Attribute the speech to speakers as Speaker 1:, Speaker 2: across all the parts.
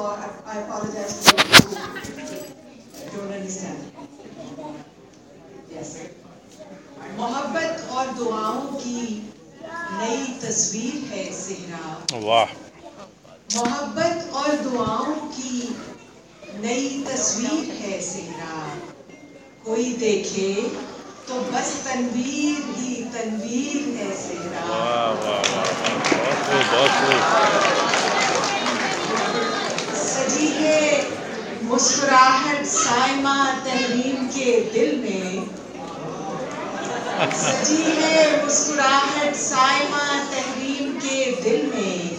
Speaker 1: for, I apologize for those who don't understand. Yes. मोहब्बत और दुआओं की नई तस्वीर है सेहरा
Speaker 2: वाह।
Speaker 1: मोहब्बत और दुआओं की नई तस्वीर है सेहरा कोई देखे तो बस तनवीर ही तनवीर है सेहरा
Speaker 2: वाह वाह वाह बहुत खूब बहुत
Speaker 1: मुस्कुराहट साइमा तहरीम के दिल में। सजी है मुस्कुराहट साइमा तहरीम के दिल में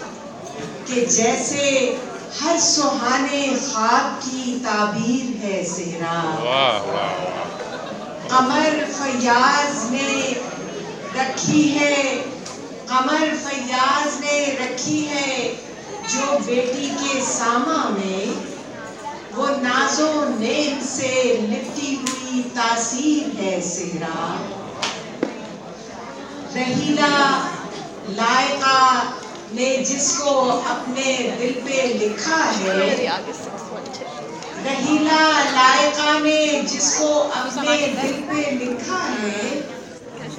Speaker 1: कि जैसे हर सुहाने ख्वाब की ताबीर है सेहरा। अमर फयाज ने रखी है अमर फयाज ने रखी है जो बेटी के सामा में वो नाजो नेम से लिपटी हुई तासीर है सेहरा। रहीला लायका ने जिसको अपने दिल पे लिखा है, रहीला लायका ने जिसको अपने दिल पे लिखा है,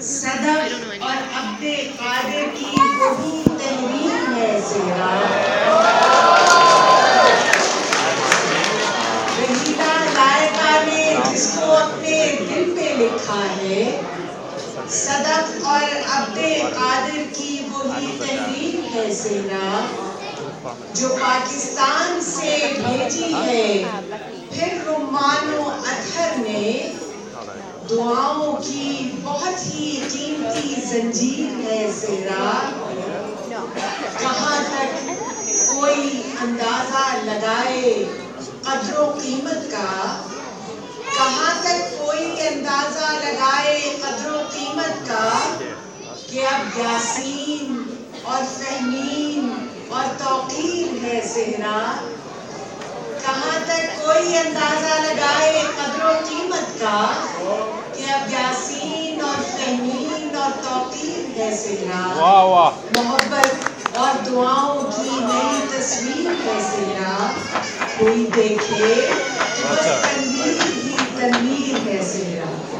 Speaker 1: सदर और अब्दे कादिर की लिखा है। सदक और अब्दे कादिर की वही तहरीर है सेना, जो पाकिस्तान से भेजी है। फिर रुमानो अतहर ने दुआओं की बहुत ही कीमती जंजीर है सेरा कहाँ तक कोई अंदाज़ा लगाए कदरों कीमत का कहाँ तक कोई अंदाज़ा लगाए कदरों कीमत का कि अब यासीन और फहमीन और तौकीर है सेहरा कहाँ तक कोई अंदाज़ा लगाए कदरों कीमत का कि अब यासीन और फहमीन और तौकीर है सेहरा
Speaker 2: वाह वाह।
Speaker 1: मोहब्बत और दुआओं की नई तस्वीर है सेहरा कोई देखे तो
Speaker 2: अच्छा।
Speaker 1: permite, Señor.